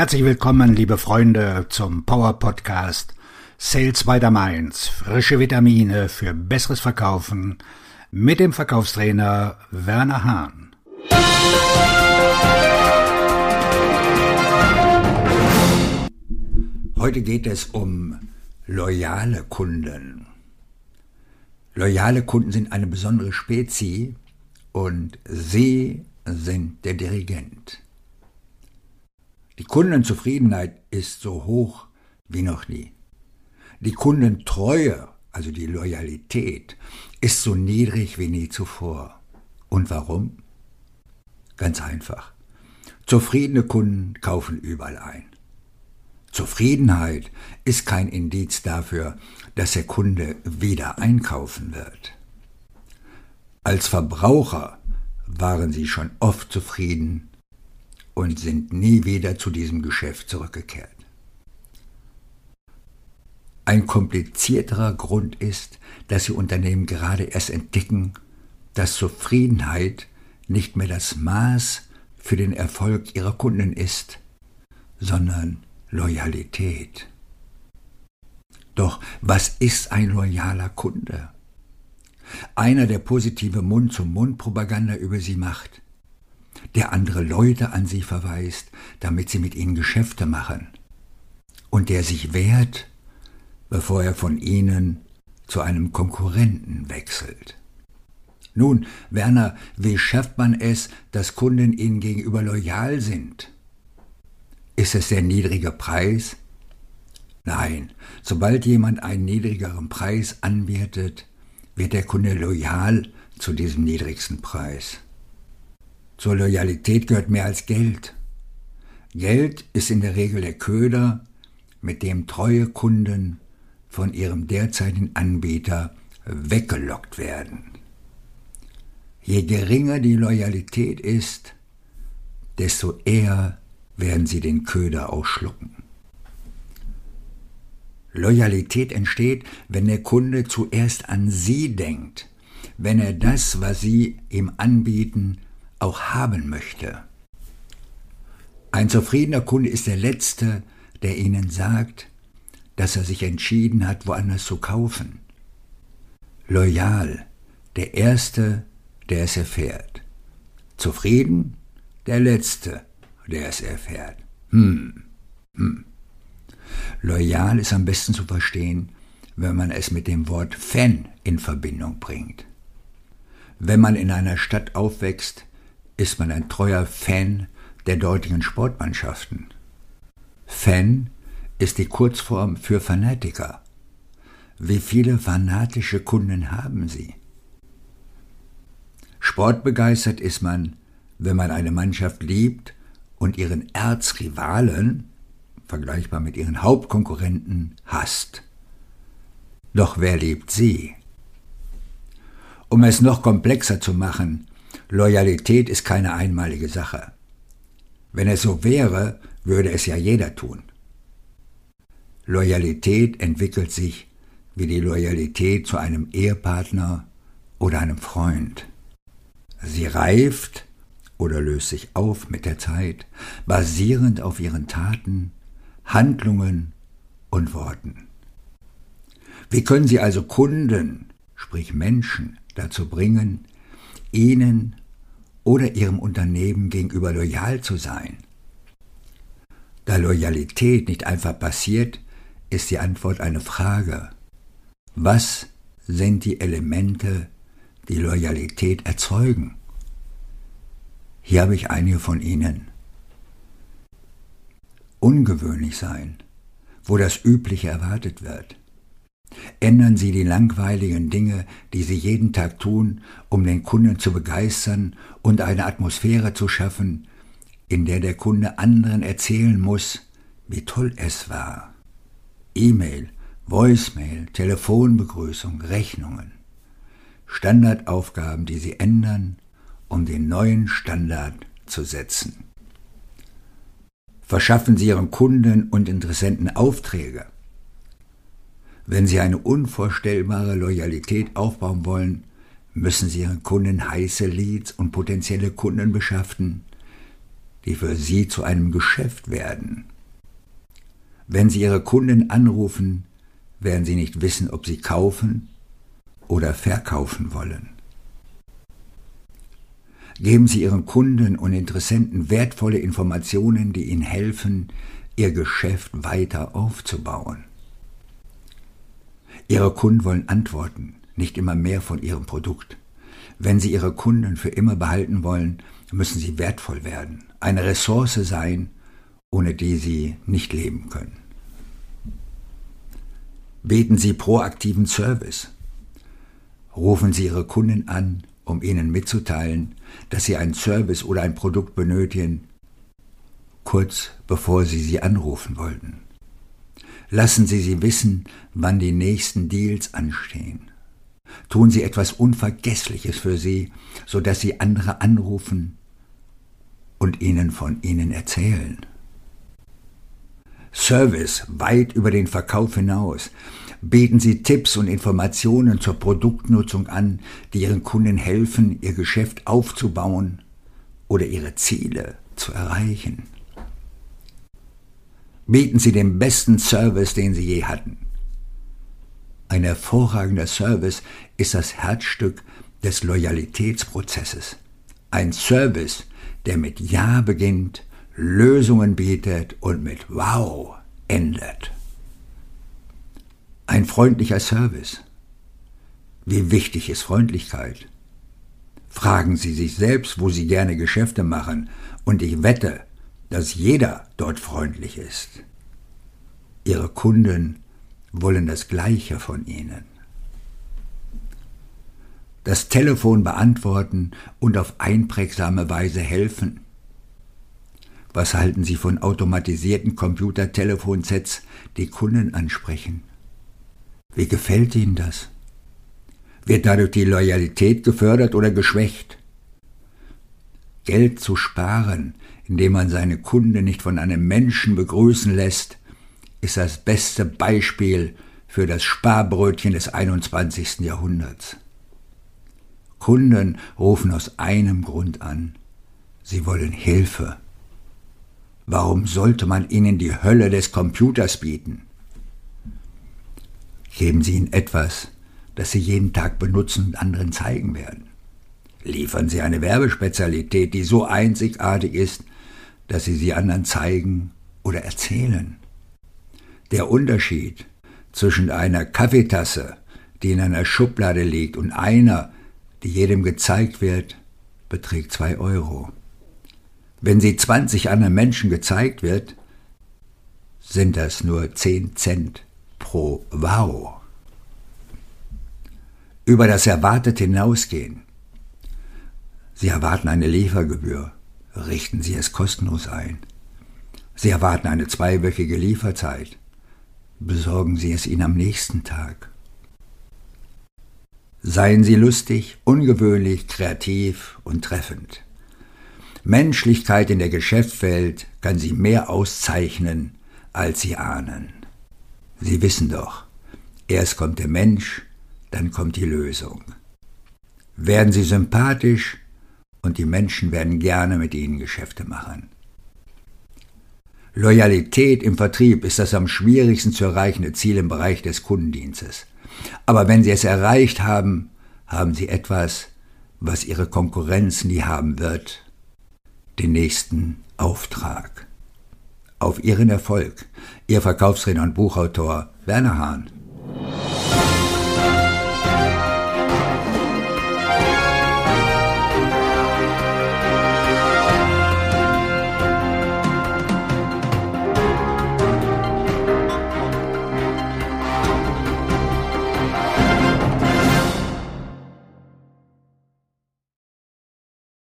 Herzlich willkommen, liebe Freunde, zum Power Podcast Sales by the Mainz. Frische Vitamine für besseres Verkaufen mit dem Verkaufstrainer Werner Hahn. Heute geht es um loyale Kunden. Loyale Kunden sind eine besondere Spezie und sie sind der Dirigent. Die Kundenzufriedenheit ist so hoch wie noch nie. Die Kundentreue, also die Loyalität, ist so niedrig wie nie zuvor. Und warum? Ganz einfach. Zufriedene Kunden kaufen überall ein. Zufriedenheit ist kein Indiz dafür, dass der Kunde wieder einkaufen wird. Als Verbraucher waren sie schon oft zufrieden und sind nie wieder zu diesem Geschäft zurückgekehrt. Ein komplizierterer Grund ist, dass die Unternehmen gerade erst entdecken, dass Zufriedenheit nicht mehr das Maß für den Erfolg ihrer Kunden ist, sondern Loyalität. Doch was ist ein loyaler Kunde? Einer, der positive Mund-zu-Mund-Propaganda über sie macht, der andere Leute an sie verweist, damit sie mit ihnen Geschäfte machen, und der sich wehrt, bevor er von ihnen zu einem Konkurrenten wechselt. Nun, Werner, wie schafft man es, dass Kunden ihnen gegenüber loyal sind? Ist es der niedrige Preis? Nein, sobald jemand einen niedrigeren Preis anbietet, wird der Kunde loyal zu diesem niedrigsten Preis. Zur Loyalität gehört mehr als Geld. Geld ist in der Regel der Köder, mit dem treue Kunden von ihrem derzeitigen Anbieter weggelockt werden. Je geringer die Loyalität ist, desto eher werden sie den Köder ausschlucken. Loyalität entsteht, wenn der Kunde zuerst an Sie denkt, wenn er das, was Sie ihm anbieten, auch haben möchte. Ein zufriedener Kunde ist der Letzte, der Ihnen sagt, dass er sich entschieden hat, woanders zu kaufen. Loyal, der Erste, der es erfährt. Zufrieden, der Letzte, der es erfährt. Hm, hm. Loyal ist am besten zu verstehen, wenn man es mit dem Wort Fan in Verbindung bringt. Wenn man in einer Stadt aufwächst, ist man ein treuer Fan der dortigen Sportmannschaften. Fan ist die Kurzform für Fanatiker. Wie viele fanatische Kunden haben Sie? Sportbegeistert ist man, wenn man eine Mannschaft liebt und ihren Erzrivalen, vergleichbar mit ihren Hauptkonkurrenten, hasst. Doch wer liebt sie? Um es noch komplexer zu machen, Loyalität ist keine einmalige Sache. Wenn es so wäre, würde es ja jeder tun. Loyalität entwickelt sich wie die Loyalität zu einem Ehepartner oder einem Freund. Sie reift oder löst sich auf mit der Zeit, basierend auf ihren Taten, Handlungen und Worten. Wie können Sie also Kunden, sprich Menschen, dazu bringen, Ihnen oder Ihrem Unternehmen gegenüber loyal zu sein? Da Loyalität nicht einfach passiert, ist die Antwort eine Frage. Was sind die Elemente, die Loyalität erzeugen? Hier habe ich einige von ihnen. Ungewöhnlich sein, wo das Übliche erwartet wird. Ändern Sie die langweiligen Dinge, die Sie jeden Tag tun, um den Kunden zu begeistern und eine Atmosphäre zu schaffen, in der der Kunde anderen erzählen muss, wie toll es war. E-Mail, Voicemail, Telefonbegrüßung, Rechnungen. Standardaufgaben, die Sie ändern, um den neuen Standard zu setzen. Verschaffen Sie Ihren Kunden und Interessenten Aufträge wenn Sie eine unvorstellbare Loyalität aufbauen wollen, müssen Sie Ihren Kunden heiße Leads und potenzielle Kunden beschaffen, die für Sie zu einem Geschäft werden. Wenn Sie Ihre Kunden anrufen, werden Sie nicht wissen, ob Sie kaufen oder verkaufen wollen. Geben Sie Ihren Kunden und Interessenten wertvolle Informationen, die Ihnen helfen, Ihr Geschäft weiter aufzubauen. Ihre Kunden wollen Antworten, nicht immer mehr von Ihrem Produkt. Wenn Sie Ihre Kunden für immer behalten wollen, müssen Sie wertvoll werden, eine Ressource sein, ohne die Sie nicht leben können. Beten Sie proaktiven Service. Rufen Sie Ihre Kunden an, um ihnen mitzuteilen, dass Sie einen Service oder ein Produkt benötigen, kurz bevor Sie sie anrufen wollten. Lassen Sie sie wissen, wann die nächsten Deals anstehen. Tun Sie etwas Unvergessliches für sie, so dass Sie andere anrufen und ihnen von ihnen erzählen. Service weit über den Verkauf hinaus. Bieten Sie Tipps und Informationen zur Produktnutzung an, die Ihren Kunden helfen, ihr Geschäft aufzubauen oder ihre Ziele zu erreichen. Bieten Sie den besten Service, den Sie je hatten. Ein hervorragender Service ist das Herzstück des Loyalitätsprozesses. Ein Service, der mit Ja beginnt, Lösungen bietet und mit Wow endet. Ein freundlicher Service. Wie wichtig ist Freundlichkeit? Fragen Sie sich selbst, wo Sie gerne Geschäfte machen, und ich wette, dass jeder dort freundlich ist. Ihre Kunden wollen das Gleiche von ihnen. Das Telefon beantworten und auf einprägsame Weise helfen. Was halten Sie von automatisierten Computertelefonsets, die Kunden ansprechen? Wie gefällt Ihnen das? Wird dadurch die Loyalität gefördert oder geschwächt? Geld zu sparen, indem man seine Kunden nicht von einem Menschen begrüßen lässt, ist das beste Beispiel für das Sparbrötchen des 21. Jahrhunderts. Kunden rufen aus einem Grund an. Sie wollen Hilfe. Warum sollte man ihnen die Hölle des Computers bieten? Geben Sie ihnen etwas, das Sie jeden Tag benutzen und anderen zeigen werden. Liefern Sie eine Werbespezialität, die so einzigartig ist, dass Sie sie anderen zeigen oder erzählen. Der Unterschied zwischen einer Kaffeetasse, die in einer Schublade liegt, und einer, die jedem gezeigt wird, beträgt zwei Euro. Wenn sie 20 anderen Menschen gezeigt wird, sind das nur 10 Cent pro Wow. Über das Erwartete hinausgehen. Sie erwarten eine Liefergebühr, richten Sie es kostenlos ein. Sie erwarten eine zweiwöchige Lieferzeit, besorgen Sie es Ihnen am nächsten Tag. Seien Sie lustig, ungewöhnlich, kreativ und treffend. Menschlichkeit in der Geschäftswelt kann Sie mehr auszeichnen, als Sie ahnen. Sie wissen doch, erst kommt der Mensch, dann kommt die Lösung. Werden Sie sympathisch und die Menschen werden gerne mit Ihnen Geschäfte machen. Loyalität im Vertrieb ist das am schwierigsten zu erreichende Ziel im Bereich des Kundendienstes. Aber wenn Sie es erreicht haben, haben Sie etwas, was Ihre Konkurrenz nie haben wird, den nächsten Auftrag. Auf Ihren Erfolg, Ihr Verkaufsredner und Buchautor Werner Hahn.